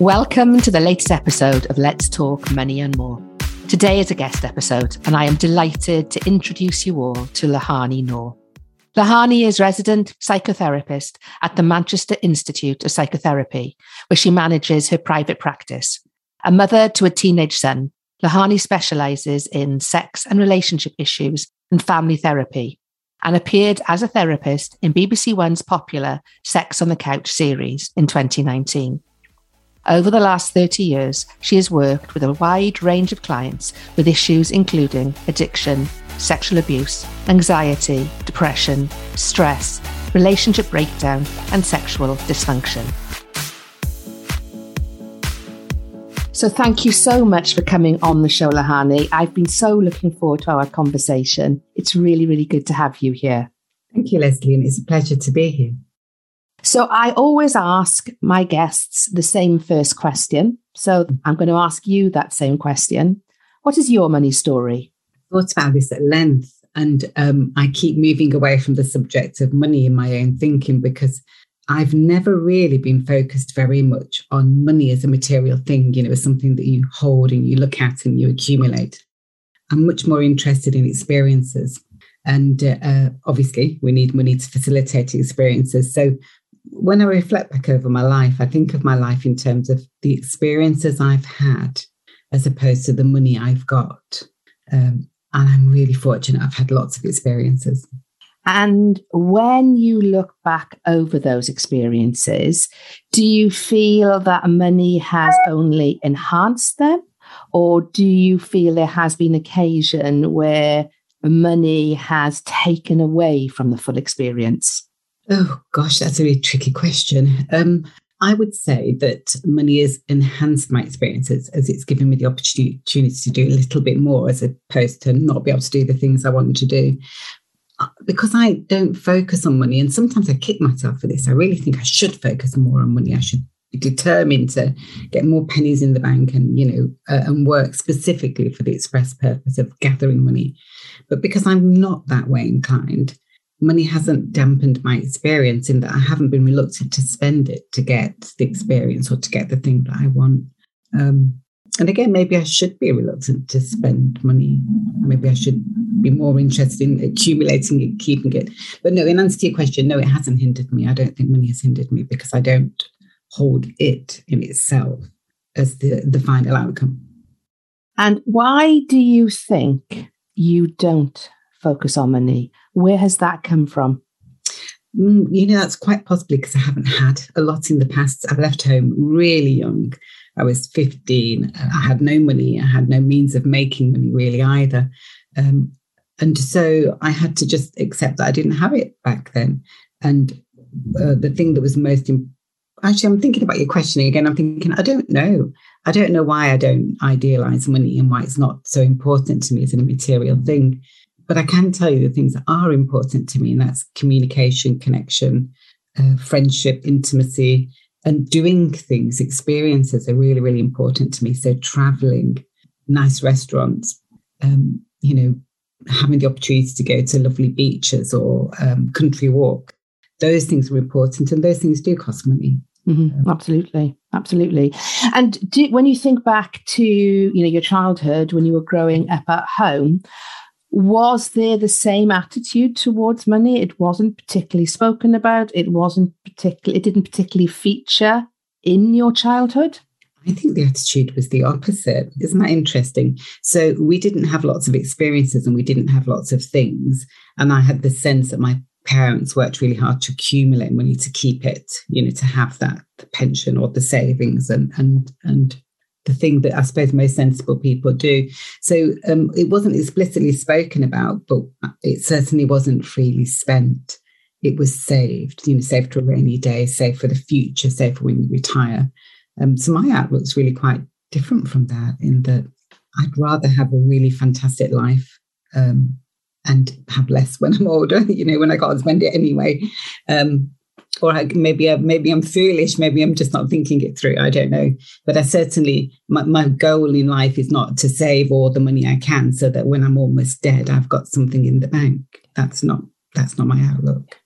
Welcome to the latest episode of Let's Talk Money and More. Today is a guest episode, and I am delighted to introduce you all to Lohani Noor. Lohani is resident psychotherapist at the Manchester Institute of Psychotherapy, where she manages her private practice. A mother to a teenage son, Lohani specializes in sex and relationship issues and family therapy and appeared as a therapist in BBC One's popular Sex on the Couch series in 2019. Over the last 30 years, she has worked with a wide range of clients with issues including addiction, sexual abuse, anxiety, depression, stress, relationship breakdown, and sexual dysfunction. So, thank you so much for coming on the show, Lohani. I've been so looking forward to our conversation. It's really, really good to have you here. Thank you, Lesley, and it's a pleasure to be here. So I always ask my guests the same first question. So I'm going to ask you that same question. What is your money story? I thought about this at length, and um, I keep moving away from the subject of money in my own thinking because I've never really been focused very much on money as a material thing, you know, as something that you hold and you look at and you accumulate. I'm much more interested in experiences. And uh, obviously, we need money to facilitate experiences. So when I reflect back over my life, I think of my life in terms of the experiences I've had as opposed to the money I've got. Um, and I'm really fortunate. I've had lots of experiences. And when you look back over those experiences, do you feel that money has only enhanced them? Or do you feel there has been occasion where money has taken away from the full experience? Oh gosh, that's a really tricky question. Um, I would say that money has enhanced my experiences as it's given me the opportunity to do a little bit more as opposed to not be able to do the things I wanted to do. Uh, because I don't focus on money, and sometimes I kick myself for this. I really think I should focus more on money. I should be determined to get more pennies in the bank and you know uh, and work specifically for the express purpose of gathering money. But because I'm not that way inclined, money hasn't dampened my experience in that I haven't been reluctant to spend it to get the experience or to get the thing that I want. Um, and again, maybe I should be reluctant to spend money. Maybe I should be more interested in accumulating it, keeping it. But no, in answer to your question, no, it hasn't hindered me. I don't think money has hindered me because I don't hold it in itself as the, the final outcome. And why do you think you don't focus on money? Where has that come from? Mm, you know, that's quite possibly because I haven't had a lot in the past. I left home really young. I was 15. I had no money. I had no means of making money really either. Um, and so I had to just accept that I didn't have it back then. And uh, the thing that was most imp- actually, I'm thinking about your questioning again. I'm thinking, I don't know. I don't know why I don't idealize money and why it's not so important to me as a material thing. But I can tell you the things that are important to me, and that's communication, connection, uh, friendship, intimacy, and doing things. Experiences are really, really important to me. So traveling, nice restaurants, um, you know, having the opportunity to go to lovely beaches or um, country walk. Those things are important, and those things do cost money. Mm-hmm. Absolutely, absolutely. And do, when you think back to you know your childhood when you were growing up at home, was there the same attitude towards money? It wasn't particularly spoken about. It wasn't particularly. It didn't particularly feature in your childhood. I think the attitude was the opposite. Isn't that interesting? So we didn't have lots of experiences and we didn't have lots of things. And I had the sense that my parents worked really hard to accumulate money to keep it, you know, to have that pension or the savings and and and the thing that I suppose most sensible people do. So um, it wasn't explicitly spoken about, but it certainly wasn't freely spent. It was saved, you know, saved for a rainy day, saved for the future, saved for when you retire. Um, so my outlook's really quite different from that in that I'd rather have a really fantastic life um, and have less when I'm older, you know, when I can't spend it anyway. Um, or I, maybe I, maybe I'm foolish, maybe I'm just not thinking it through. I don't know, but I certainly my, my goal in life is not to save all the money I can, so that when I'm almost dead, I've got something in the bank. That's not that's not my outlook.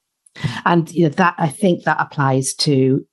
And you know that I think that applies to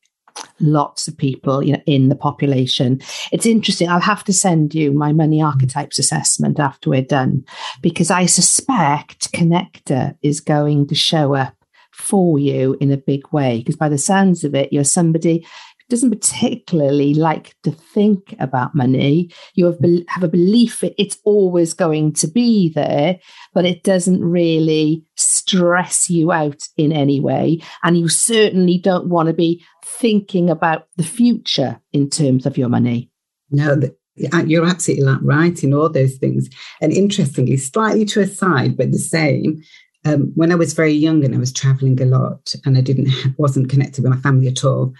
lots of people you know in the population it's interesting i'll have to send you my money archetypes assessment after we're done because i suspect connector is going to show up for you in a big way because by the sounds of it you're somebody doesn't particularly like to think about money. You have, have a belief it, it's always going to be there, but it doesn't really stress you out in any way. And you certainly don't want to be thinking about the future in terms of your money. No, you're absolutely right in all those things. And interestingly, slightly to a side, but the same. Um, when I was very young and I was traveling a lot and I didn't wasn't connected with my family at all,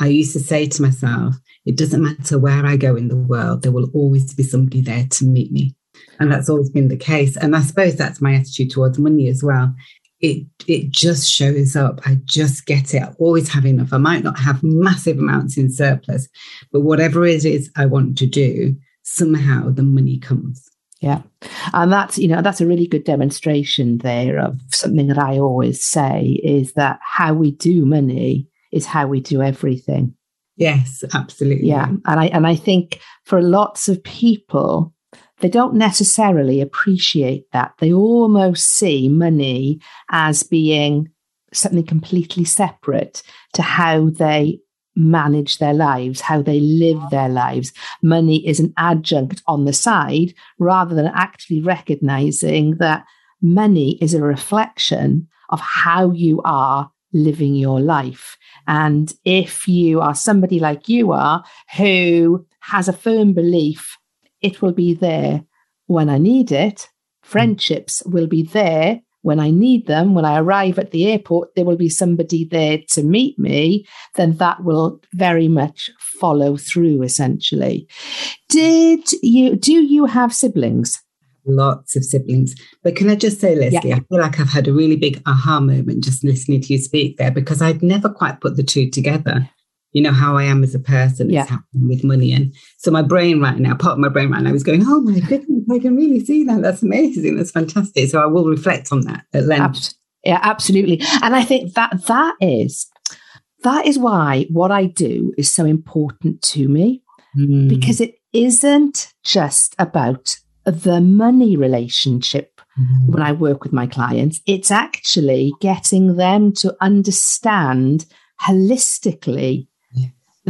I used to say to myself, it doesn't matter where I go in the world, there will always be somebody there to meet me. And that's always been the case. And I suppose that's my attitude towards money as well. It it just shows up. I just get it. I always have enough. I might not have massive amounts in surplus, but whatever it is I want to do, somehow the money comes. Yeah. And that's, you know, that's a really good demonstration there of something that I always say is that how we do money is how we do everything. Yes, absolutely. Yeah. And I and I think for lots of people, they don't necessarily appreciate that. They almost see money as being something completely separate to how they manage their lives, how they live their lives. Money is an adjunct on the side rather than actually recognizing that money is a reflection of how you are living your life. And if you are somebody like you are, who has a firm belief it will be there when I need it, hmm. friendships will be there when I need them, when I arrive at the airport, there will be somebody there to meet me, then that will very much follow through essentially. Did you do you have siblings? lots of siblings. But can I just say, Lesley, yeah. I feel like I've had a really big aha moment just listening to you speak there because I'd never quite put the two together. You know, how I am as a person yeah. with money. And so my brain right now, part of my brain right now is going, oh my goodness, I can really see that. That's amazing. That's fantastic. So I will reflect on that at length. Yeah, absolutely. And I think that that is that is why what I do is so important to me mm. because it isn't just about the money relationship mm-hmm. when I work with my clients. It's actually getting them to understand holistically.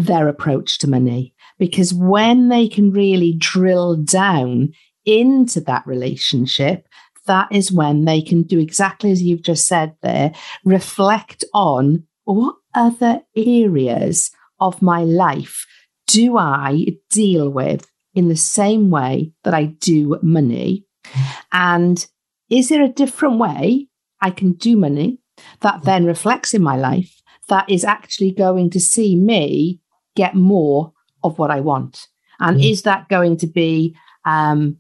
Their approach to money. Because when they can really drill down into that relationship, that is when they can do exactly as you've just said there reflect on what other areas of my life do I deal with in the same way that I do money? And is there a different way I can do money that then reflects in my life that is actually going to see me get more of what I want? And mm. is that going to be um,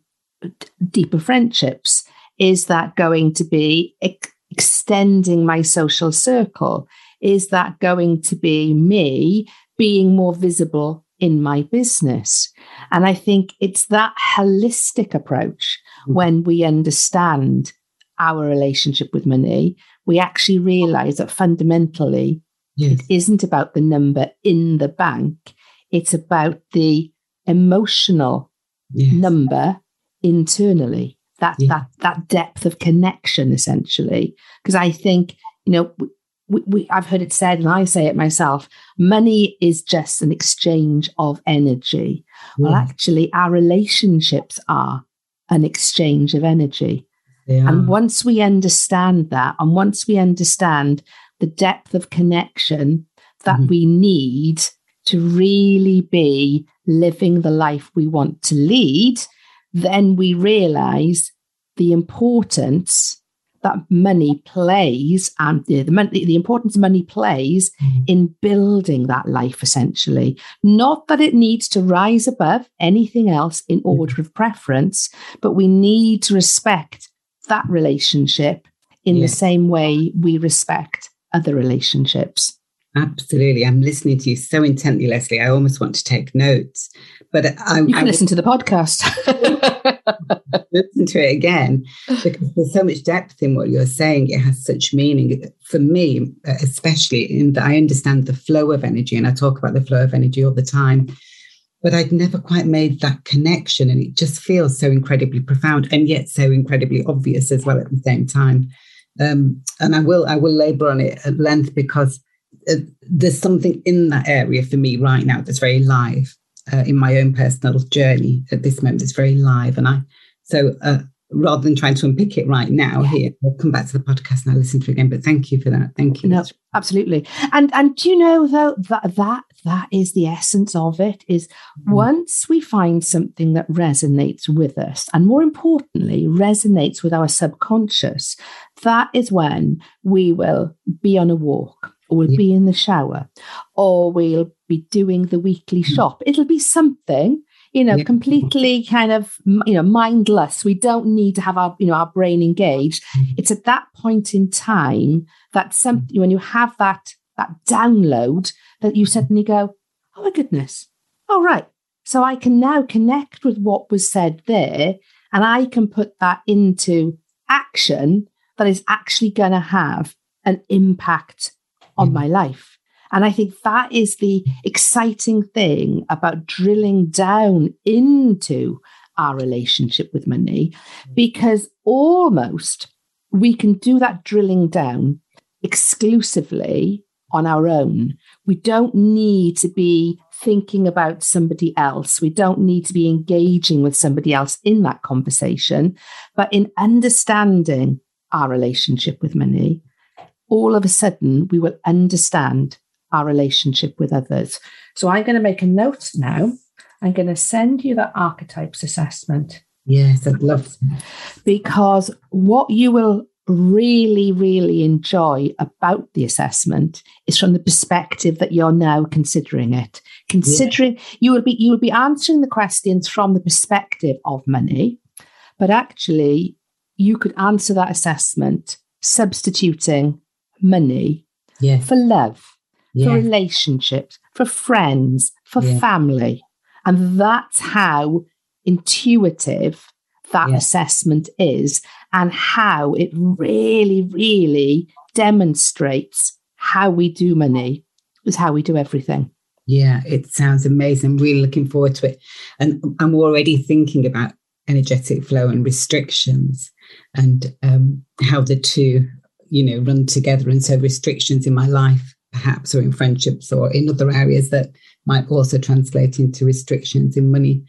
deeper friendships? Is that going to be ex- extending my social circle? Is that going to be me being more visible in my business. And I think it's that holistic approach mm. when we understand our relationship with money, we actually realize that fundamentally yes. it isn't about the number in the bank, it's about the emotional yes. number internally. That, yeah. that that depth of connection essentially because i think you know we, we, I've heard it said, and I say it myself money is just an exchange of energy. Well, actually, our relationships are an exchange of energy. And once we understand that, and once we understand the depth of connection that mm-hmm. we need to really be living the life we want to lead, then we realize the importance that money plays and the, the, the importance money plays mm. in building that life essentially not that it needs to rise above anything else in order of preference but we need to respect that relationship in yeah. the same way we respect other relationships Absolutely. I'm listening to you so intently, Lesley. I almost want to take notes. But I, you can I, listen to the podcast. listen to it again because there's so much depth in what you're saying. It has such meaning for me, especially in that I understand the flow of energy, and I talk about the flow of energy all the time. But I'd never quite made that connection, and it just feels so incredibly profound and yet so incredibly obvious as well at the same time. Um, and I will I will labour on it at length because uh, there's something in that area for me right now that's very live uh, in my own personal journey at this moment. It's very live, and I so uh, rather than trying to unpick it right now yeah. here, I'll come back to the podcast and I'll listen to it again. But thank you for that. Thank you. No, absolutely. And and do you know though that that that is the essence of it is mm. once we find something that resonates with us and more importantly resonates with our subconscious that is when we will be on a walk or we'll yeah. be in the shower or we'll be doing the weekly mm. shop it'll be something you know, yeah. completely kind of, you know, mindless. We don't need to have our, you know, our brain engaged. Mm-hmm. It's at that point in time that something, mm-hmm. when you have that, that download that you suddenly go, oh my goodness. all right. So I can now connect with what was said there and I can put that into action that is actually going to have an impact on mm-hmm. my life. And I think that is the exciting thing about drilling down into our relationship with money, because almost we can do that drilling down exclusively on our own. We don't need to be thinking about somebody else. We don't need to be engaging with somebody else in that conversation, but in understanding our relationship with money, all of a sudden we will understand our relationship with others. So I'm going to make a note now. I'm going to send you that archetypes assessment. Yes, I'd love Because what you will really, really enjoy about the assessment is from the perspective that you're now considering it. Considering yeah. you will be you will be answering the questions from the perspective of money, but actually you could answer that assessment substituting money yeah. for love yeah. for relationships, for friends, for yeah. family. And that's how intuitive that assessment is and how it really, really demonstrates how we do money is how we do everything. Yeah, it sounds amazing. I'm really looking forward to it. And I'm already thinking about energetic flow and restrictions and um, how the two, you know, run together. And so restrictions in my life perhaps, or in friendships, or in other areas that might also translate into restrictions in money.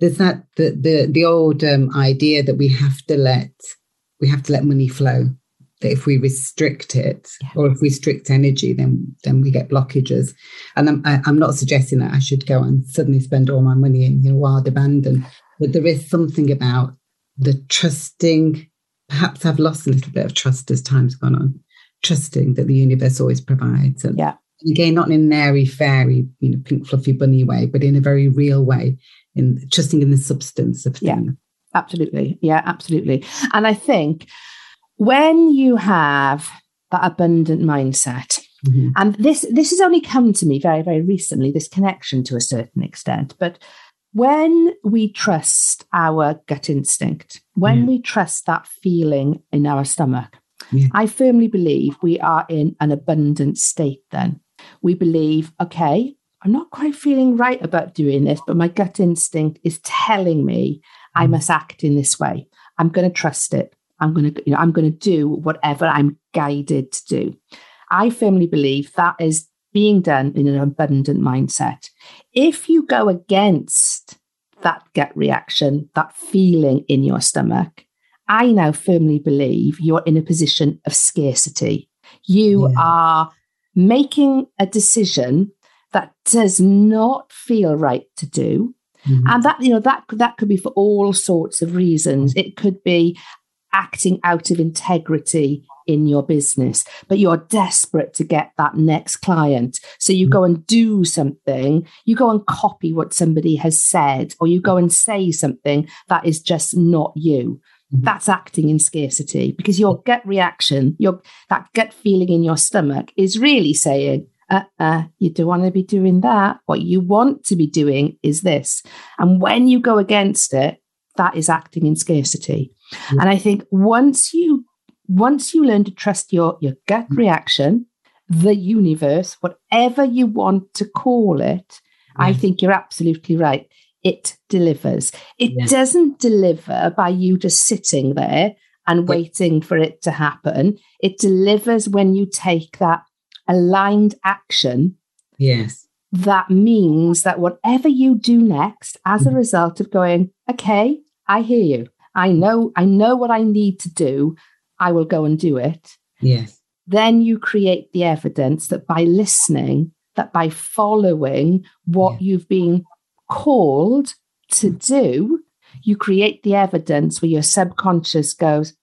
There's that the the the old um, idea that we have to let we have to let money flow. That if we restrict it, yeah. or if we restrict energy, then then we get blockages. And I'm I, am i am not suggesting that I should go and suddenly spend all my money in you know wild abandon, but there is something about the trusting. Perhaps I've lost a little bit of trust as time's gone on trusting that the universe always provides. And yeah. again, not in an airy, fairy, you know, pink fluffy bunny way, but in a very real way, in trusting in the substance of things. Yeah, absolutely. Yeah, absolutely. And I think when you have that abundant mindset, mm-hmm. and this this has only come to me very, very recently, this connection to a certain extent, but when we trust our gut instinct, when we trust that feeling in our stomach, yeah. I firmly believe we are in an abundant state then. We believe, okay, I'm not quite feeling right about doing this, but my gut instinct is telling me I mm. must act in this way. I'm going to trust it. I'm going to, you know, I'm going to do whatever I'm guided to do. I firmly believe that is being done in an abundant mindset. If you go against that gut reaction, that feeling in your stomach, I now firmly believe you're in a position of scarcity. You yeah. are making a decision that does not feel right to do. Mm-hmm. And that, you know, that that could be for all sorts of reasons. It could be acting out of integrity in your business, but you're desperate to get that next client. So you mm-hmm. go and do something, you go and copy what somebody has said, or you go and say something that is just not you. Mm-hmm. That's acting in scarcity because your gut reaction, your that gut feeling in your stomach is really saying, uh, uh, you don't want to be doing that. What you want to be doing is this. And when you go against it, that is acting in scarcity. And I think once you once you learn to trust your your gut mm. reaction, the universe, whatever you want to call it, I think you're absolutely right. It delivers. It doesn't deliver by you just sitting there and waiting for it to happen. It delivers when you take that aligned action. Yes. That means that whatever you do next, as a mm. result of going, okay, I hear you. I know, I know what I need to do. I will go and do it. Yes. Then you create the evidence that by listening, that by following what yeah. you've been called to do, you create the evidence where your subconscious goes,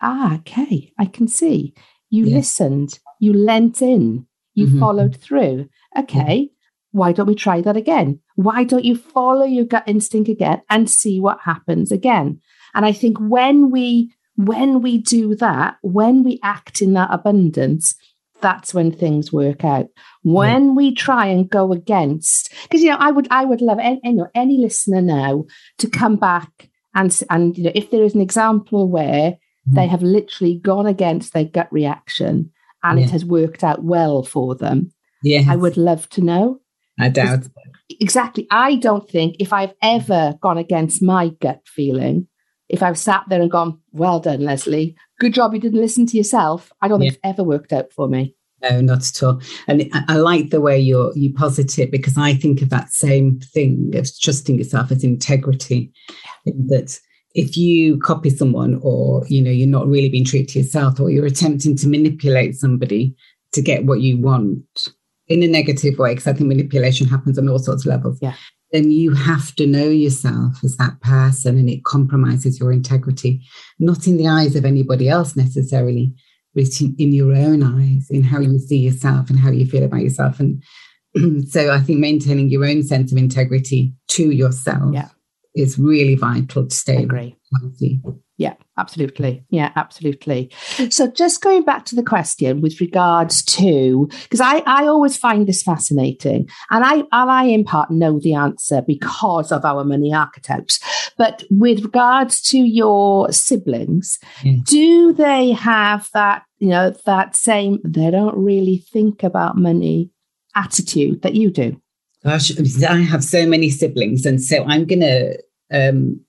ah, okay, I can see. You yes. listened, you lent in, you mm-hmm. followed through. Okay, why don't we try that again? Why don't you follow your gut instinct again and see what happens again? And I think when we when we do that, when we act in that abundance, that's when things work out. When yeah. we try and go against, because you know, I would I would love any, any, any listener now to come back and and you know, if there is an example where mm. they have literally gone against their gut reaction and yeah. it has worked out well for them, yeah, I would love to know. I doubt. Exactly. I don't think if I've ever gone against my gut feeling, if I've sat there and gone, well done, Lesley, good job you didn't listen to yourself, I don't yeah. think it's ever worked out for me. No, not at all. And I like the way you're you posit it because I think of that same thing of trusting yourself as integrity. That if you copy someone or you know you're not really being true to yourself or you're attempting to manipulate somebody to get what you want in a negative way, because I think manipulation happens on all sorts of levels. Yeah then you have to know yourself as that person and it compromises your integrity, not in the eyes of anybody else necessarily, but in your own eyes, in how you see yourself and how you feel about yourself. And so I think maintaining your own sense of integrity to yourself yeah. is really vital to stay healthy. Yeah, absolutely. Yeah, absolutely. So just going back to the question with regards to because I, I always find this fascinating and I and I in part know the answer because of our money archetypes. But with regards to your siblings, yeah. do they have that, you know, that same they don't really think about money attitude that you do? Gosh, I have so many siblings, and so I'm gonna um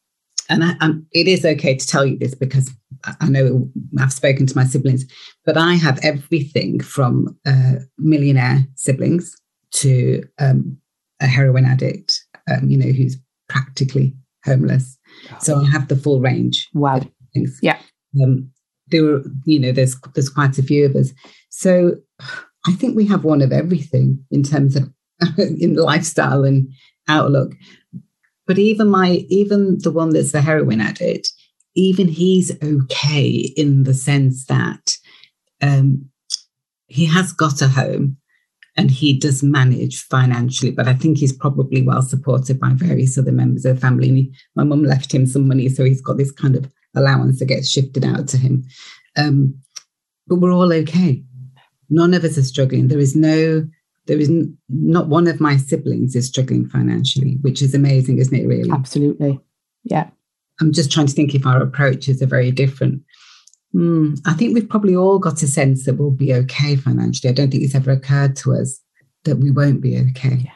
and I, it is okay to tell you this because I know I've spoken to my siblings, but I have everything from uh, millionaire siblings to um, a heroin addict, um, you know, who's practically homeless. So I have the full range. Wow. Things. Yeah. Um, there were, you know, there's there's quite a few of us. So I think we have one of everything in terms of in lifestyle and outlook. But even my, even the one that's the heroin addict, even he's okay in the sense that um, he has got a home and he does manage financially, but I think he's probably well supported by various other members of the family. And he, my mum left him some money, so he's got this kind of allowance that gets shifted out to him. Um, but we're all okay. None of us are struggling. There is no there is n- not one of my siblings is struggling financially, which is amazing, isn't it? Really, absolutely. Yeah. I'm just trying to think if our approaches are very different. Mm, I think we've probably all got a sense that we'll be okay financially. I don't think it's ever occurred to us that we won't be okay. Yeah.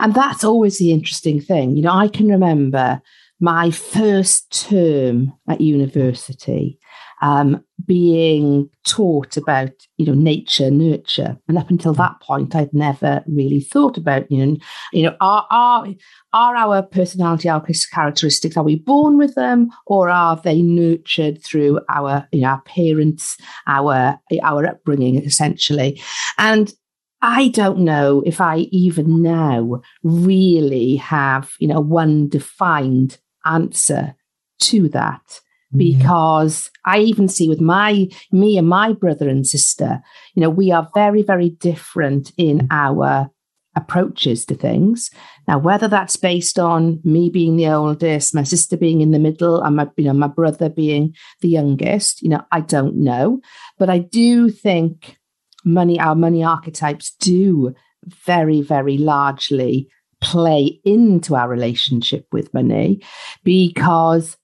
And that's always the interesting thing. You know, I can remember my first term at university um, being taught about you know nature nurture. And up until that point i'd never really thought about you know you know are are are our personality our characteristics are we born with them or are they nurtured through our you know our parents our our upbringing essentially? And I don't know if I even now really have, you know, one defined answer to that because yeah. I even see with my me and my brother and sister, you know, we are very, very different in our approaches to things. Now, whether that's based on me being the oldest, my sister being in the middle, and my, you know, my brother being the youngest, you know, I don't know. But I do think money, our money archetypes do very, very largely play into our relationship with money because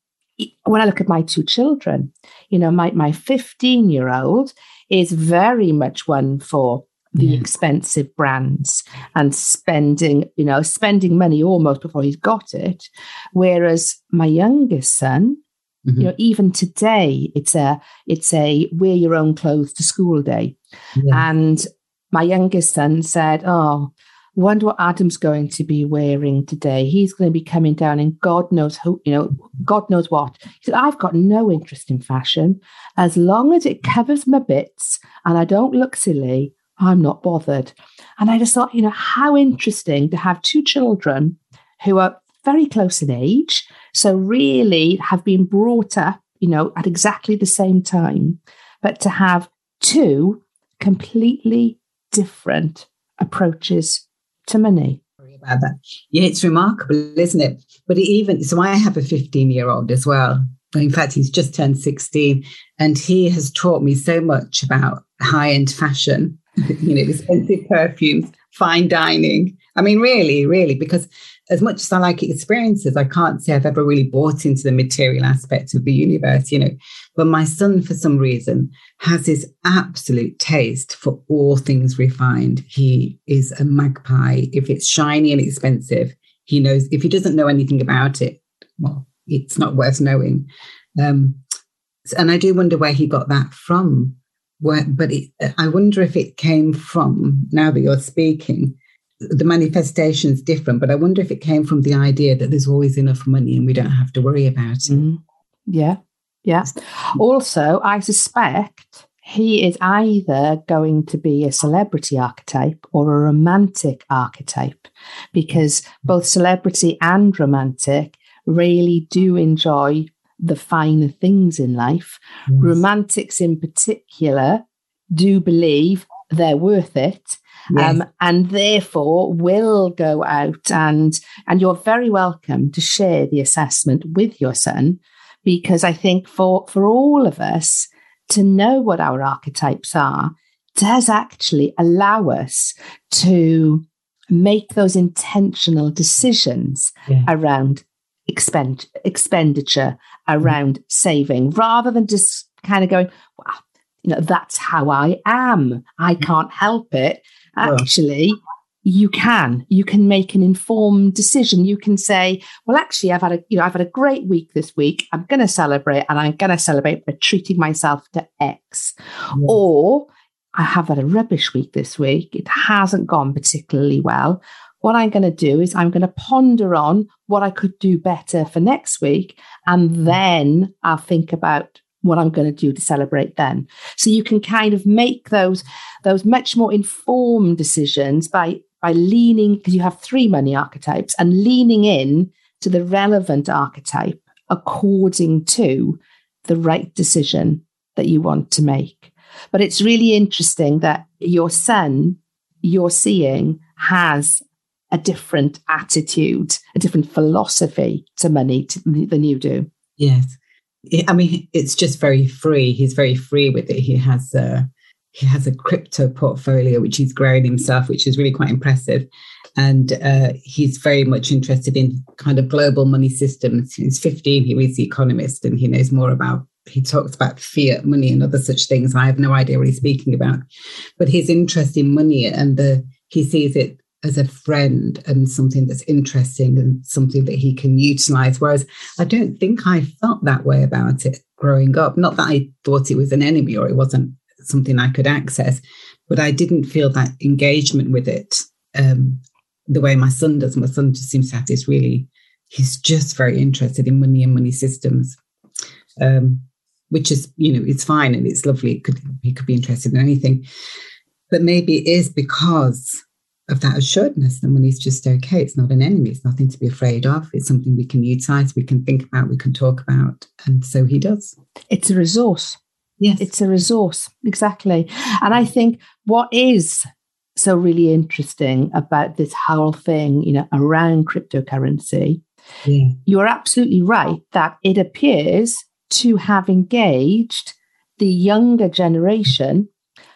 when I look at my two children, you know, my, my 15 year old is very much one for the yeah. expensive brands and spending, you know, spending money almost before he's got it. Whereas my youngest son, mm-hmm. you know, even today, it's a it's a wear your own clothes to school day. Yeah. And my youngest son said, Oh, wonder what Adam's going to be wearing today. He's going to be coming down in God knows who, you know, God knows what. He said, I've got no interest in fashion. As long as it covers my bits and I don't look silly, I'm not bothered. And I just thought, you know, how interesting to have two children who are very close in age. So really have been brought up, you know, at exactly the same time, but to have two completely different approaches to money. About that. Yeah, it's remarkable, isn't it? But even so, I have a 15 year old as well. In fact, he's just turned 16, and he has taught me so much about high end fashion, you know, expensive perfumes, fine dining. I mean, really, really, because as much as I like experiences, I can't say I've ever really bought into the material aspect of the universe, you know. But my son, for some reason, has this absolute taste for all things refined. He is a magpie. If it's shiny and expensive, he knows. If he doesn't know anything about it, well, it's not worth knowing. Um, and I do wonder where he got that from. But it, I wonder if it came from now that you're speaking the manifestation is different, but I wonder if it came from the idea that there's always enough money and we don't have to worry about it. Mm-hmm. Yeah. Yeah. Also, I suspect he is either going to be a celebrity archetype or a romantic archetype because both celebrity and romantic really do enjoy the finer things in life. Yes. Romantics, in particular, do believe they're worth it yes. um, and therefore will go out and and you're very welcome to share the assessment with your son because I think for for all of us to know what our archetypes are does actually allow us to make those intentional decisions yeah. around expend expenditure around mm. saving rather than just kind of going well you know that's how i am. I mm. can't help it. Actually you can. You can make an informed decision. You can say well actually i've had a you know i've had a great week this week. I'm going to celebrate and i'm going to celebrate by treating myself to x. Or i have had a rubbish week this week. It hasn't gone particularly well what i'm going to do is i'm going to ponder on what i could do better for next week and mm-hmm. then i'll think about what I'm going to do to celebrate then. So you can kind of make those those much more informed decisions by by leaning because you have three money archetypes and leaning in to the relevant archetype according to the right decision that you want to make. But it's really interesting that your son you're seeing has a different attitude, a different philosophy to money to, than you do. Yes. I mean, it's just very free. He's very free with it. He has a he has a crypto portfolio which he's grown himself, which is really quite impressive. And uh, he's very much interested in kind of global money systems. He's 15. He reads The Economist, and he knows more about. He talks about fiat money and other such things. I have no idea what he's speaking about, but his interest in money and the he sees it as a friend and something that's interesting and something that he can utilize. Whereas I don't think I felt that way about it. growing up. Not that I thought it was an enemy or it wasn't something I could access, but I didn't feel that engagement with it um, the way my son does. My son just seems to have this really, he's just very interested in money and money systems. Um, which is, you know, it's fine and it's lovely. It could, he could be interested in anything. But maybe it is because of that assuredness that money's just okay. It's not an enemy. It's nothing to be afraid of. It's something we can utilize, we can think about, we can talk about. And so he does. It's a resource. Yes. It's a resource. Exactly. And I think what is so really interesting about this whole thing, you know, around cryptocurrency, yeah. you're absolutely right that it appears to have engaged the younger generation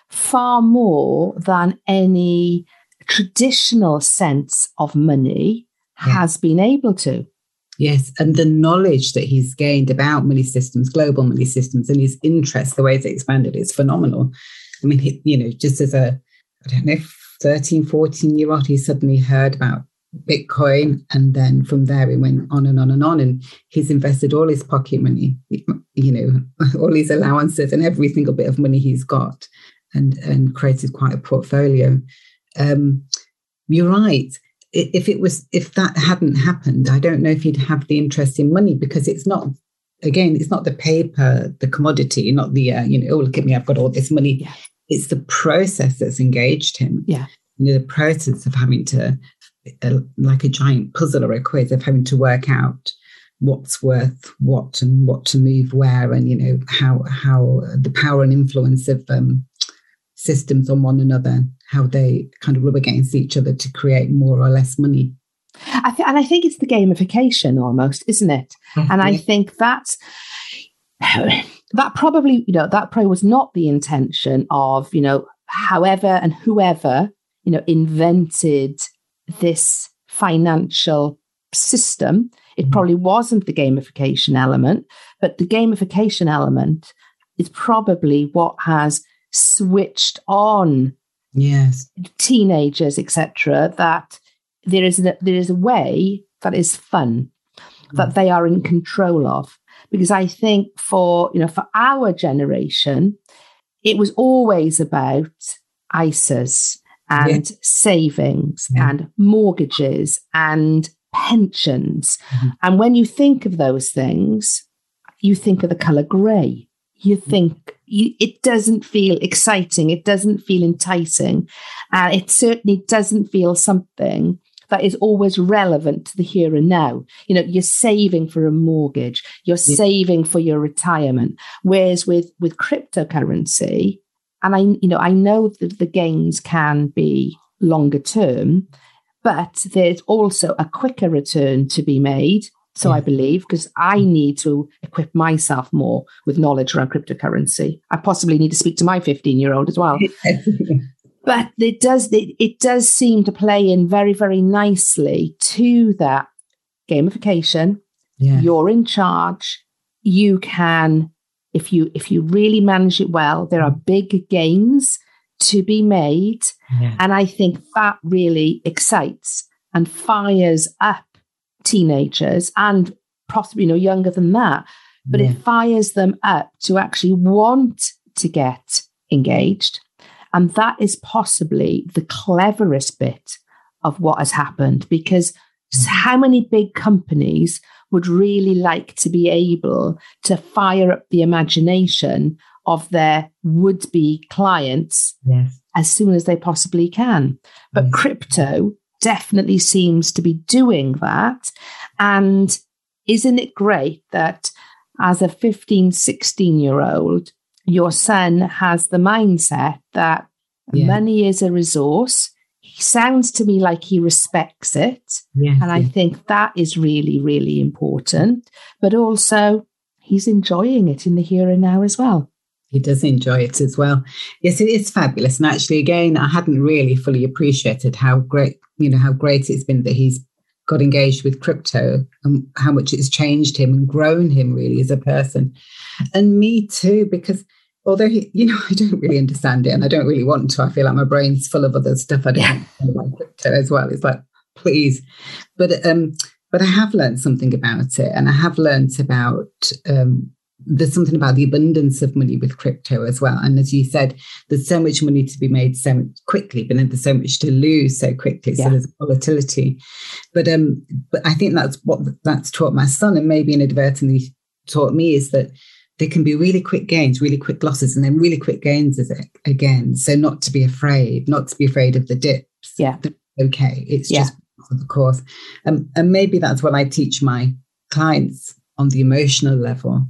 far more than any traditional sense of money yeah. has been able to. Yes, and the knowledge that he's gained about money systems, global money systems, and his interest, the way it's expanded is phenomenal. I mean, he, you know, just as a, I don't know, 13, 14 year old, he suddenly heard about Bitcoin. And then from there, it went on and on and on. And he's invested all his pocket money, you know, all his allowances and every single bit of money he's got and, and created quite a portfolio. Um, you're right. If it was, if that hadn't happened, I don't know if he'd have the interest in money because it's not again, it's not the paper, the commodity, not the, uh, you know, oh, look at me, I've got all this money. Yeah. It's the process that's engaged him. Yeah. You know, the process of having to a, like a giant puzzle or a quiz of having to work out what's worth what and what to move where and you know how how the power and influence of um, systems on one another how they kind of rub against each other to create more or less money I th- and i think it's the gamification almost isn't it mm-hmm. and i think that's that probably you know that probably was not the intention of you know however and whoever you know invented this financial system. It mm-hmm. probably wasn't the gamification element, but the gamification element is probably what has switched on yes teenagers etc that there is a, there is a way that is fun that mm. they are in control of because i think for you know for our generation it was always about ISAs and yeah. savings yeah. and mortgages and pensions. Mm-hmm. And when you think of those things, you think of the color gray. You mm-hmm. think you, it doesn't feel exciting. It doesn't feel enticing. And it certainly doesn't feel something that is always relevant to the here and now. You know, you're saving for a mortgage, you're yeah. saving for your retirement. Whereas with, with cryptocurrency, and I, you know, I know that the gains can be longer term, but there's also a quicker return to be made. So yeah. I believe because I need to equip myself more with knowledge around cryptocurrency. I possibly need to speak to my 15 year old as well. but it does it, it does seem to play in very very nicely to that gamification. Yeah. You're in charge. You can if you if you really manage it well there are big gains to be made yeah. and i think that really excites and fires up teenagers and possibly you know younger than that but yeah. it fires them up to actually want to get engaged and that is possibly the cleverest bit of what has happened because mm. how many big companies would really like to be able to fire up the imagination of their would be clients yes. as soon as they possibly can. But yes. crypto definitely seems to be doing that. And isn't it great that as a 15, 16 year old, your son has the mindset that yeah. money is a resource he sounds to me like he respects it. Yes, and I think that is really, really important. But also, he's enjoying it in the here and now as well. He does enjoy it as well. Yes, it is fabulous. And actually, again, I hadn't really fully appreciated how great, you know, how great it's been that he's got engaged with crypto and how much it's changed him and grown him really as a person. And me too, because although he, you know, I don't really understand it and I don't really want to. I feel like my brain's full of other stuff I don't yeah. about crypto as well. It's like, please. But um, but I have learned something about it, and I have learned about um there's something about the abundance of money with crypto as well. And as you said, there's so much money to be made so quickly, but then there's so much to lose so quickly. Yeah. So there's volatility. But um, but I think that's what that's taught my son, and maybe inadvertently taught me is that there can be really quick gains, really quick losses, and then really quick gains again. So not to be afraid, not to be afraid of the dips. Yeah. Okay. It's yeah. just of course. Um, and maybe that's what I teach my clients on the emotional level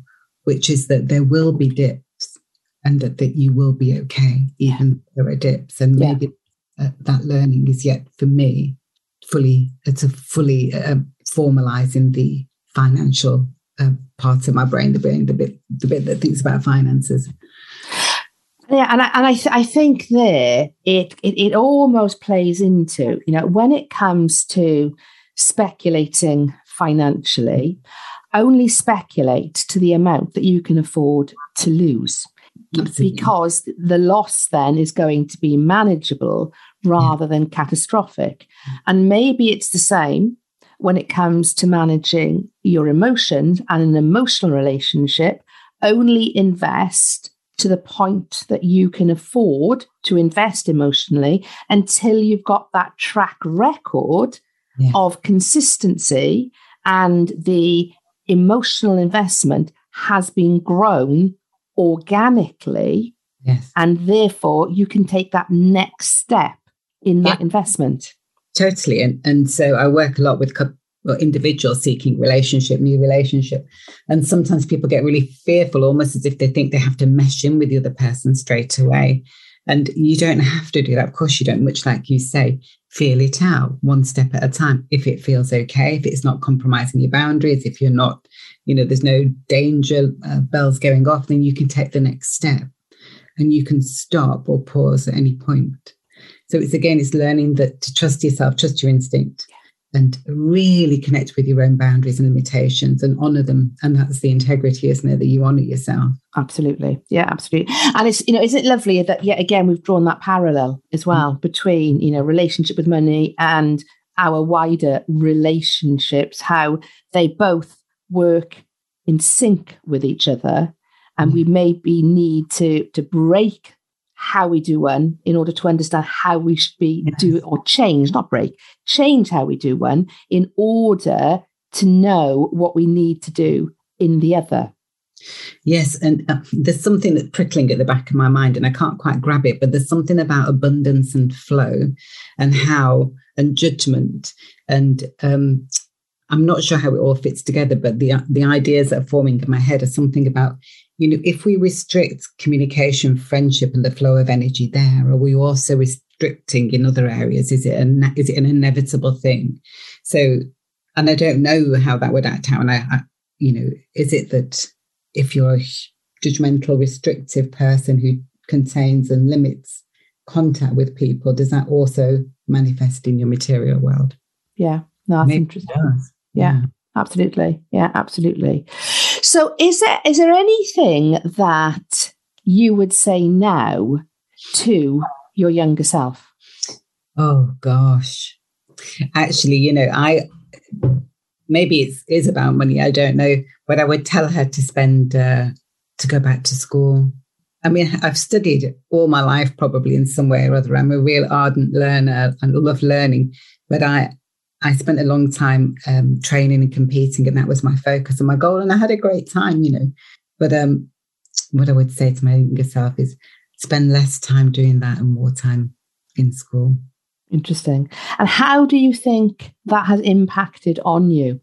which is that there will be dips and that, that you will be okay, even if there are dips. And maybe uh, that learning is yet for me fully, it's a fully uh, formalizing the financial uh, part of my brain, the brain, the bit, the bit that thinks about finances. Yeah, and I, and I, th- I think there it, it it almost plays into you know when it comes to speculating financially, only speculate to the amount that you can afford to lose. Absolutely. Because the loss then is going to be manageable rather yeah. than catastrophic. And maybe it's the same when it comes to managing your emotions and an emotional relationship. Only invest to the point that you can afford to invest emotionally until you've got that track record yeah. of consistency and the emotional investment has been grown organically. Yes. And therefore, you can take that next step in that yeah. investment. Totally. And, and so I work a lot with well, individuals seeking relationship, new relationship. And sometimes people get really fearful, almost as if they think they have to mesh in with the other person straight away. And you don't have to do that. Of course, you don't, much like you say, feel it out one step at a time. If it feels okay, if it's not compromising your boundaries, if you're not, you know, there's no danger uh, bells going off, then you can take the next step and you can stop or pause at any point. So it's again, it's learning that to trust yourself, trust your instinct and really connect with your own boundaries and limitations and honor them. And that's the integrity, isn't it? That you honor yourself. Absolutely. Yeah, absolutely. And it's, you know, is it lovely that yet again we've drawn that parallel as well mm. between, you know, relationship with money and our wider relationships, how they both work in sync with each other. And mm. we maybe need to to break how we do one in order to understand how we should be yes. do or change, not break, change how we do one in order to know what we need to do in the other. Yes, and uh, there's something that's prickling at the back of my mind, and I can't quite grab it, but there's something about abundance and flow and how and judgment. And um, I'm not sure how it all fits together, but the, the ideas that are forming in my head are something about you know, if we restrict communication, friendship, and the flow of energy there, are we also restricting in other areas? Is it an is it an inevitable thing? So, and I don't know how that would act out. And I, I you know, is it that if you're a judgmental, restrictive person who contains and limits contact with people, does that also manifest in your material world? Yeah, no, that's Maybe interesting. Yeah, yeah, absolutely. Yeah, absolutely. So is there is there anything that you would say now to your younger self? Oh gosh. Actually, you know, I maybe it is about money. I don't know, but I would tell her to spend uh, to go back to school. I mean, I've studied all my life, probably in some way or other. I'm a real ardent learner and love learning, but I I spent a long time um, training and competing, and that was my focus and my goal. And I had a great time, you know. But um, what I would say to my younger self is spend less time doing that and more time in school. Interesting. And how do you think that has impacted on you?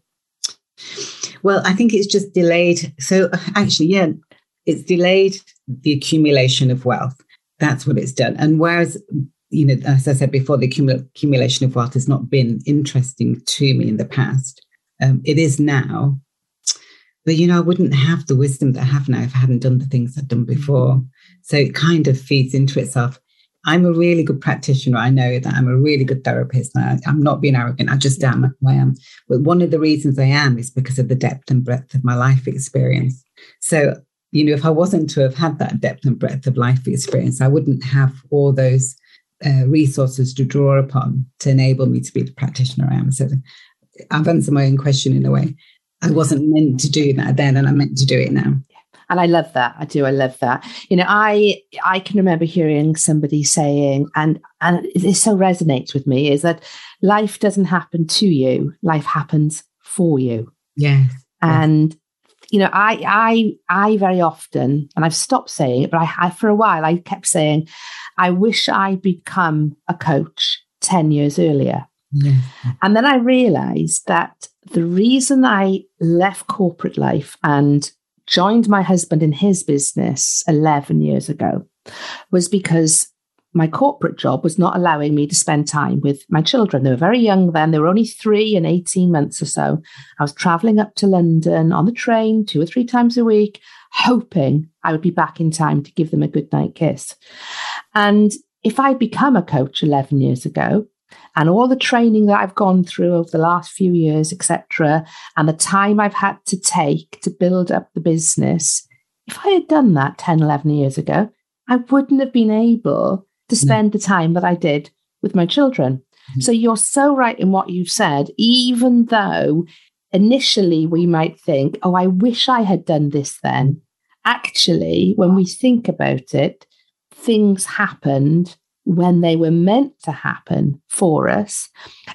Well, I think it's just delayed. So, actually, yeah, it's delayed the accumulation of wealth. That's what it's done. And whereas you know, as I said before, the accumulation of wealth has not been interesting to me in the past. Um, it is now. But, you know, I wouldn't have the wisdom that I have now if I hadn't done the things I've done before. So it kind of feeds into itself. I'm a really good practitioner. I know that I'm a really good therapist. I, am not being arrogant. I just am who I am. But one of the reasons I am is because of the depth and breadth of my life experience. So, you know, if I wasn't to have had that depth and breadth of life experience, I wouldn't have all those uh, resources to draw upon to enable me to be the practitioner I am. So I've answered my own question in a way. I wasn't meant to do that then, and I'm meant to do it now. and I love that. I do. I love that. You know, I I can remember hearing somebody saying, and and it so resonates with me, is that life doesn't happen to you; life happens for you. Yeah. And you know, I I I very often, and I've stopped saying it, but I, I for a while I kept saying, I wish I'd become a coach ten years earlier. Yeah. And then I realized that the reason I left corporate life and joined my husband in his business 11 years ago was because my corporate job was not allowing me to spend time with my children. They were very young then. They were only three and 18 months or so. I was traveling up to London on the train two or three times a week, hoping I would be back in time to give them a good night kiss. And if I'd become a coach 11 years ago, and all the training that I've gone through over the last few years, etc., and the time I've had to take to build up the business, if I had done that 10, 11 years ago, I wouldn't have been able to spend the time that I did with my children. Mm-hmm. So you're so right in what you've said, even though initially we might think, oh, I wish I had done this then. Actually, when we think about it, things happened when they were meant to happen for us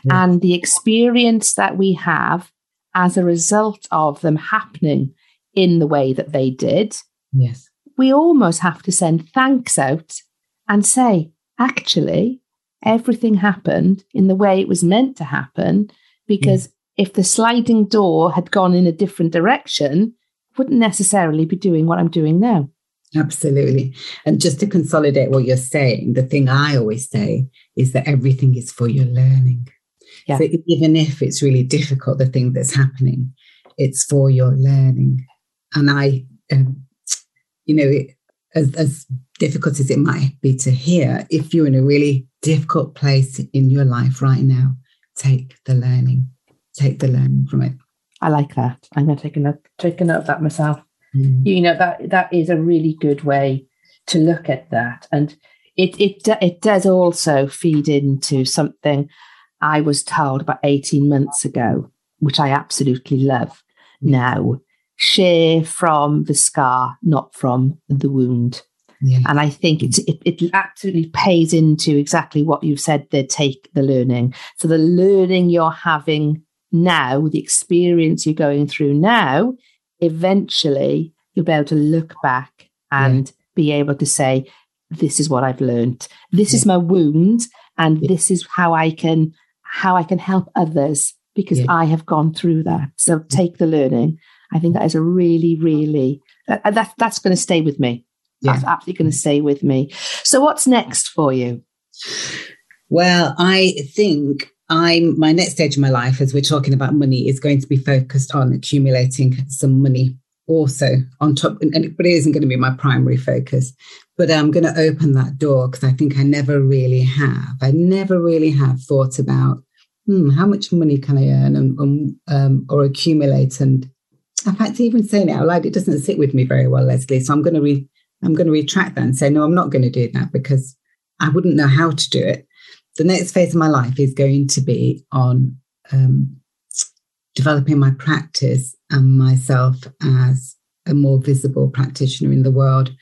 and the experience that we have as a result of them happening in the way that they did. Yes. We almost have to send thanks out and say, actually, everything happened in the way it was meant to happen because if the sliding door had gone in a different direction, wouldn't necessarily be doing what I'm doing now. Absolutely. And just to consolidate what you're saying, the thing I always say is that everything is for your learning. Yeah. So even if it's really difficult, the thing that's happening, it's for your learning. And I, um, you know, as, as difficult as it might be to hear, if you're in a really difficult place in your life right now, take the learning, take the learning from it. I like that. I'm going to take a note, take a note of that myself. Mm. You know that that is a really good way to look at that, and it it it does also feed into something I was told about eighteen months ago, which I absolutely love. Mm. Now, share from the scar, not from the wound. Yeah. And I think it, it, it absolutely pays into exactly what you've said there take the learning. So, the learning you're having now, the experience you're going through now, eventually you'll be able to look back and yeah. be able to say, this is what I've learned. This yeah. is my wound, and yeah. this is how I can how I can help others because I have gone through that. So take the learning. I think that is a really, really that, that that's going to stay with me. That's absolutely going to stay with me. So what's next for you? Well, I think I'm my next stage of my life, as we're talking about money, is going to be focused on accumulating some money also on top, and, but it isn't going to be my primary focus. But I'm going to open that door because I think I never really have. I never really have thought about hmm, how much money can I earn and, and um, or accumulate. And in fact, even saying it out loud, it doesn't sit with me very well, Lesley. So I'm going to re, I'm going to retract that and say no, I'm not going to do that because I wouldn't know how to do it. The next phase of my life is going to be on um, developing my practice and myself as a more visible practitioner in the world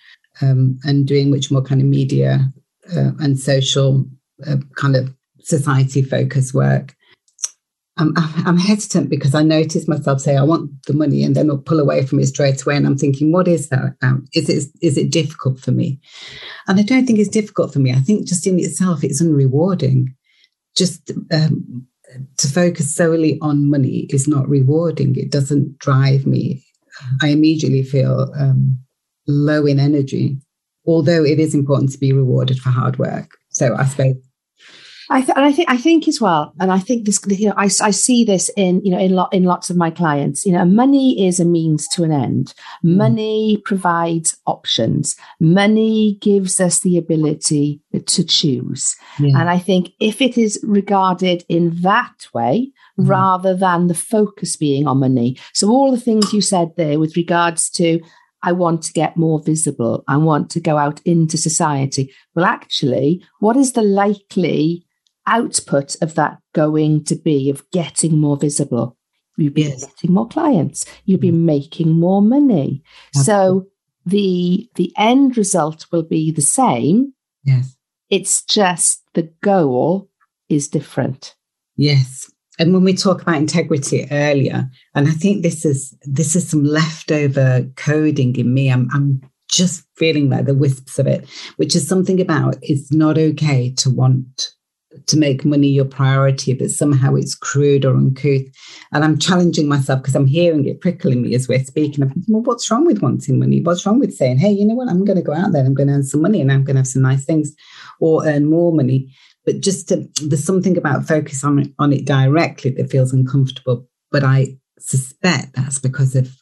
um, and doing much more kind of media uh, and social uh, kind of society focused work. I'm, I'm hesitant because I notice myself say I want the money and then I'll pull away from it straight away. And I'm thinking, what is that? Is it is it difficult for me? And I don't think it's difficult for me. I think just in itself, it's unrewarding. Just um, to focus solely on money is not rewarding. It doesn't drive me. I immediately feel um, low in energy, although it is important to be rewarded for hard work. So I suppose I th- and I think I think as well, and I think this, you know, I, I see this in you know in lot in lots of my clients. You know, money is a means to an end. Mm. Money provides options. Money gives us the ability to choose. Yeah. And I think if it is regarded in that way, mm. rather than the focus being on money, so all the things you said there with regards to I want to get more visible. I want to go out into society. Well, actually, what is the likely output of that going to be of getting more visible? You'll be yes. getting more clients. You'll be mm. making more money. Absolutely. So the the end result will be the same. Yes. It's just the goal is different. Yes. And when we talk about integrity earlier, and I think this is this is some leftover coding in me. I'm I'm just feeling like the wisps of it, which is something about it's not okay to want to make money your priority, but somehow it's crude or uncouth. And I'm challenging myself because I'm hearing it prickling me as we're speaking. I'm thinking, well, what's wrong with wanting money? What's wrong with saying, hey, you know what? I'm going to go out there, I'm going to earn some money and I'm going to have some nice things or earn more money. But just to, there's something about focus on, on it directly that feels uncomfortable. But I suspect that's because of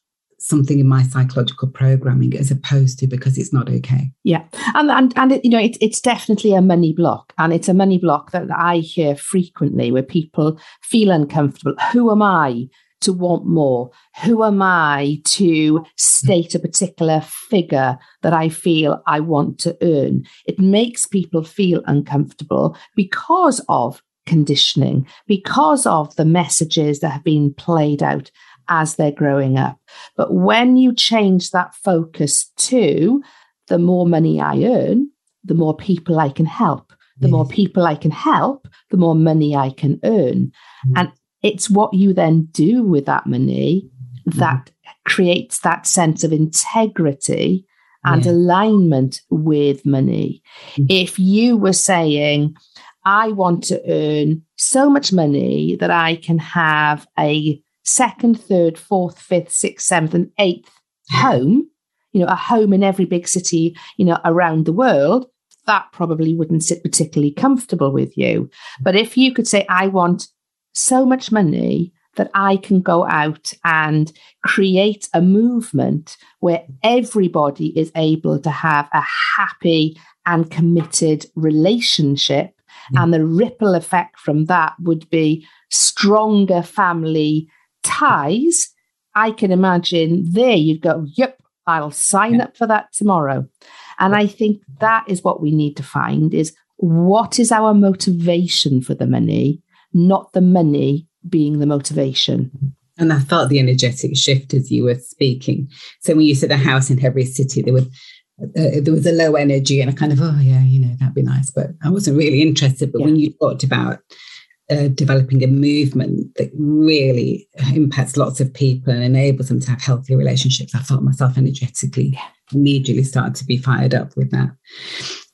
something in my psychological programming as opposed to because it's not okay. Yeah. And and, and it, you know, it, it's definitely a money block. And it's a money block that I hear frequently where people feel uncomfortable. Who am I to want more? Who am I to state a particular figure that I feel I want to earn? It makes people feel uncomfortable because of conditioning, because of the messages that have been played out as they're growing up. But when you change that focus to the more money I earn, the more people I can help. The more people I can help, the more money I can earn. Mm-hmm. And it's what you then do with that money mm-hmm. that creates that sense of integrity and yeah. alignment with money. Mm-hmm. If you were saying, I want to earn so much money that I can have a second, third, fourth, fifth, sixth, seventh, and eighth home, you know, a home in every big city, you know, around the world, that probably wouldn't sit particularly comfortable with you. But if you could say, I want so much money that I can go out and create a movement where everybody is able to have a happy and committed relationship. Mm. And the ripple effect from that would be stronger family ties, I can imagine there you'd go, yep, I'll sign up for that tomorrow. And I think that is what we need to find is what is our motivation for the money, not the money being the motivation. And I felt the energetic shift as you were speaking. So when you said a house in every city, there was uh, there was a low energy, and I kind of, oh yeah, you know, that'd be nice, but I wasn't really interested. But yeah. when you talked about uh, developing a movement that really impacts lots of people and enables them to have healthy relationships. I felt myself energetically immediately started to be fired up with that.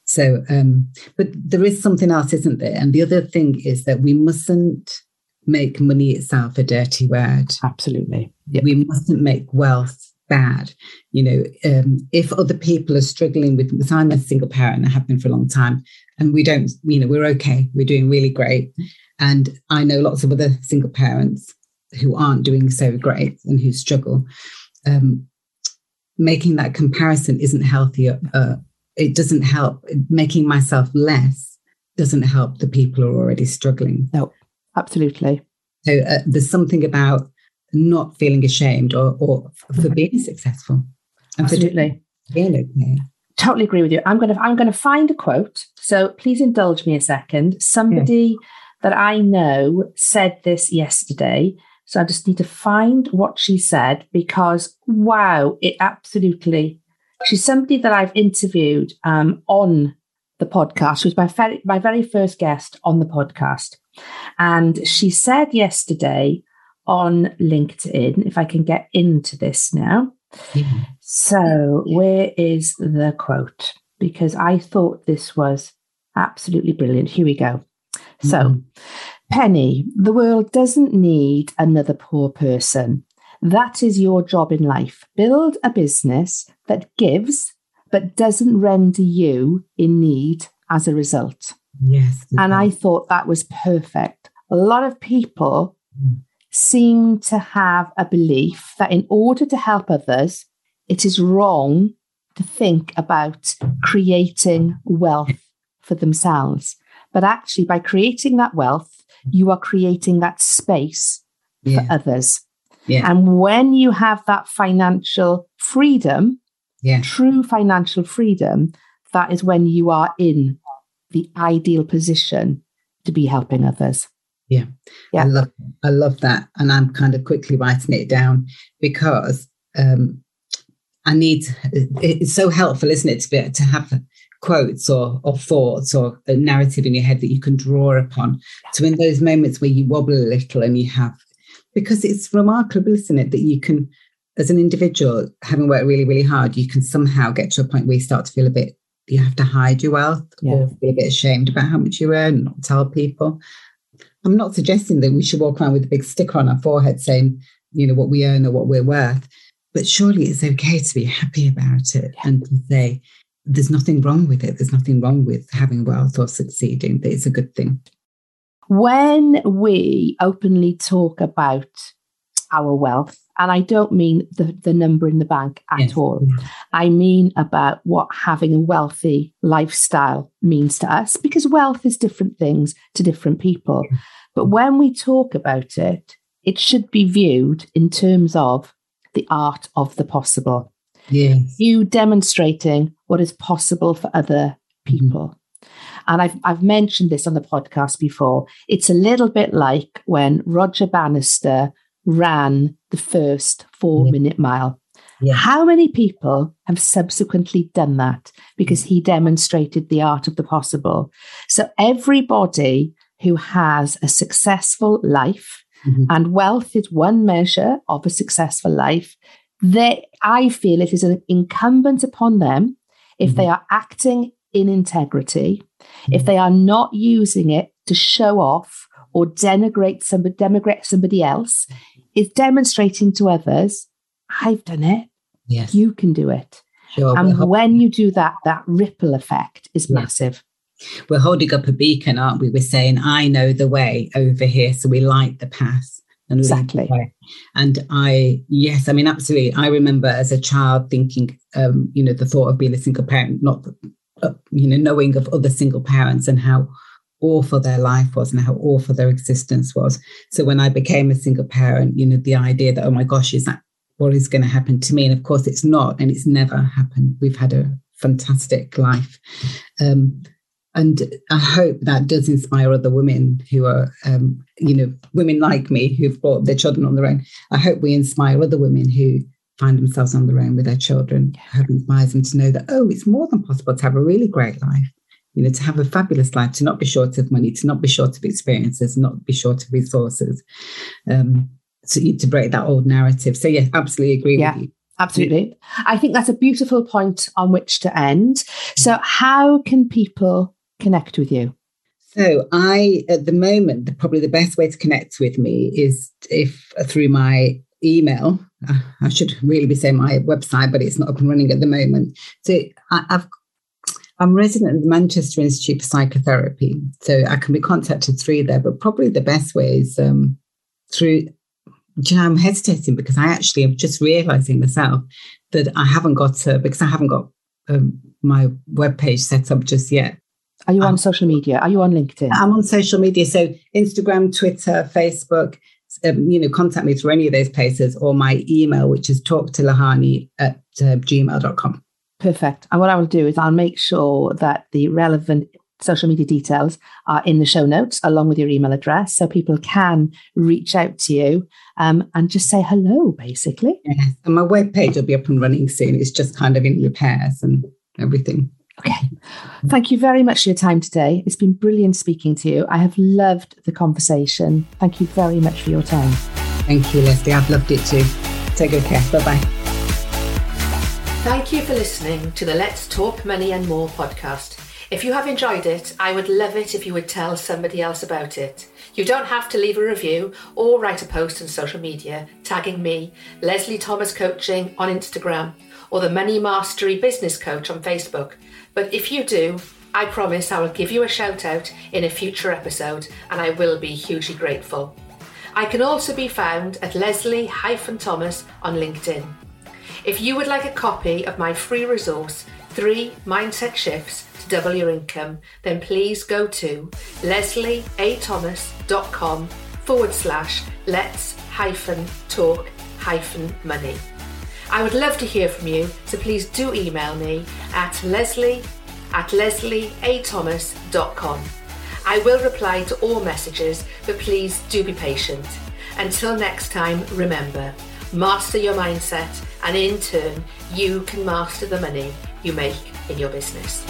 So, um, but there is something else, isn't there? And the other thing is that we mustn't make money itself a dirty word. Absolutely. Yep. We mustn't make wealth bad. You know, um, if other people are struggling with, because I'm a single parent, and I have been for a long time, and we don't, you know, we're okay, we're doing really great. And I know lots of other single parents who aren't doing so great and who struggle. Um, making that comparison isn't healthy. Uh, it doesn't help. Making myself less doesn't help the people who are already struggling. No, absolutely. So uh, there's something about not feeling ashamed or, or for being successful. And absolutely. being okay. Totally agree with you. I'm gonna I'm gonna find a quote. So please indulge me a second. Somebody yeah that I know said this yesterday. So I just need to find what she said because, wow, it absolutely. She's somebody that I've interviewed um, on the podcast. She was my very, my very first guest on the podcast. And she said yesterday on LinkedIn, if I can get into this now. Mm-hmm. So, where is the quote? Because I thought this was absolutely brilliant. Here we go. So, mm-hmm. Penny, the world doesn't need another poor person. That is your job in life. Build a business that gives but doesn't render you in need as a result. Yes. And I thought that was perfect. A lot of people mm. seem to have a belief that in order to help others, it is wrong to think about creating wealth for themselves. But actually, by creating that wealth, you are creating that space yeah. for others. Yeah. And when you have that financial freedom, yeah. true financial freedom, that is when you are in the ideal position to be helping others. Yeah. yeah. I love I love that. And I'm kind of quickly writing it down because um I need, it's so helpful, isn't it, to be to have quotes or, or thoughts or a narrative in your head that you can draw upon. So in those moments where you wobble a little and you have, because it's remarkable, isn't it, that you can, as an individual, having worked really, really hard, you can somehow get to a point where you start to feel a bit, you have to hide your wealth yeah. or feel a bit ashamed about how much you earn, not tell people. I'm not suggesting that we should walk around with a big sticker on our forehead saying, you know, what we earn or what we're worth. But surely it's okay to be happy about it yeah. and to say, there's nothing wrong with it. There's nothing wrong with having wealth or succeeding. It's a good thing. When we openly talk about our wealth, and I don't mean the, the number in the bank at yes. all, I mean about what having a wealthy lifestyle means to us, because wealth is different things to different people. But when we talk about it, it should be viewed in terms of the art of the possible. Yes. You demonstrating what is possible for other mm-hmm. people. And I've, I've mentioned this on the podcast before. It's a little bit like when Roger Bannister ran the first four yeah. minute mile. Yeah. How many people have subsequently done that because mm. he demonstrated the art of the possible? So, everybody who has a successful life, mm-hmm. and wealth is one measure of a successful life, they, I feel it is incumbent upon them if mm-hmm. they are acting in integrity, mm-hmm. if they are not using it to show off or denigrate somebody, denigrate somebody else, is demonstrating to others, I've done it. Yes. You can do it. Sure, and when you do that, that ripple effect is massive. We're holding up a beacon, aren't we? We're saying, I know the way over here. So we light the path and exactly. And I, yes, I mean, absolutely. I remember as a child thinking, um, you know, the thought of being a single parent, not, uh, you know, knowing of other single parents and how awful their life was and how awful their existence was. So when I became a single parent, you know, the idea that, oh my gosh, is that what is going to happen to me? And of course, it's not, and it's never happened. We've had a fantastic life. Um, and I hope that does inspire other women who are, um, you know, women like me who've brought their children on their own. I hope we inspire other women who find themselves on their own with their children. I hope inspires them to know that, oh, it's more than possible to have a really great life, you know, to have a fabulous life, to not be short of money, to not be short of experiences, not be short of resources, um, to, to break that old narrative. So, yeah, absolutely agree yeah. with you. Absolutely. I think that's a beautiful point on which to end. So, how can people connect with you? So I, at the moment, the, probably the best way to connect with me is if through my email. I should really be saying my website, but it's not up and running at the moment. So I, have I'm resident at the Manchester Institute for Psychotherapy, so I can be contacted through there. But probably the best way is um, through. You know, I'm hesitating because I actually am just realizing myself that I haven't got uh, because I haven't got um, my webpage set up just yet. Are you on um, social media? Are you on LinkedIn? I'm on social media. So Instagram, Twitter, Facebook, um, you know, contact me through any of those places or my email, which is talktolohani at uh, gmail.com. Perfect. And what I will do is I'll make sure that the relevant social media details are in the show notes along with your email address so people can reach out to you um, and just say hello, basically. Yes. And my webpage will be up and running soon. It's just kind of in repairs and everything. Okay. Thank you very much for your time today. It's been brilliant speaking to you. I have loved the conversation. Thank you very much for your time. Thank you, Lesley. I've loved it too. Take good care. Bye bye. Thank you for listening to the Let's Talk Money and More podcast. If you have enjoyed it, I would love it if you would tell somebody else about it. You don't have to leave a review or write a post on social media tagging me, Lesley Thomas Coaching on Instagram, or the Money Mastery Business Coach on Facebook. But if you do, I promise I will give you a shout out in a future episode and I will be hugely grateful. I can also be found at Lesley Thomas on LinkedIn. If you would like a copy of my free resource, Three Mindset Shifts to Double Your Income, then please go to lesleyathomas.com forward slash let's hyphen talk hyphen money. I would love to hear from you, so please do email me at lesley at lesleyathomas.com. I will reply to all messages, but please do be patient. Until next time, remember, master your mindset, and in turn, you can master the money you make in your business.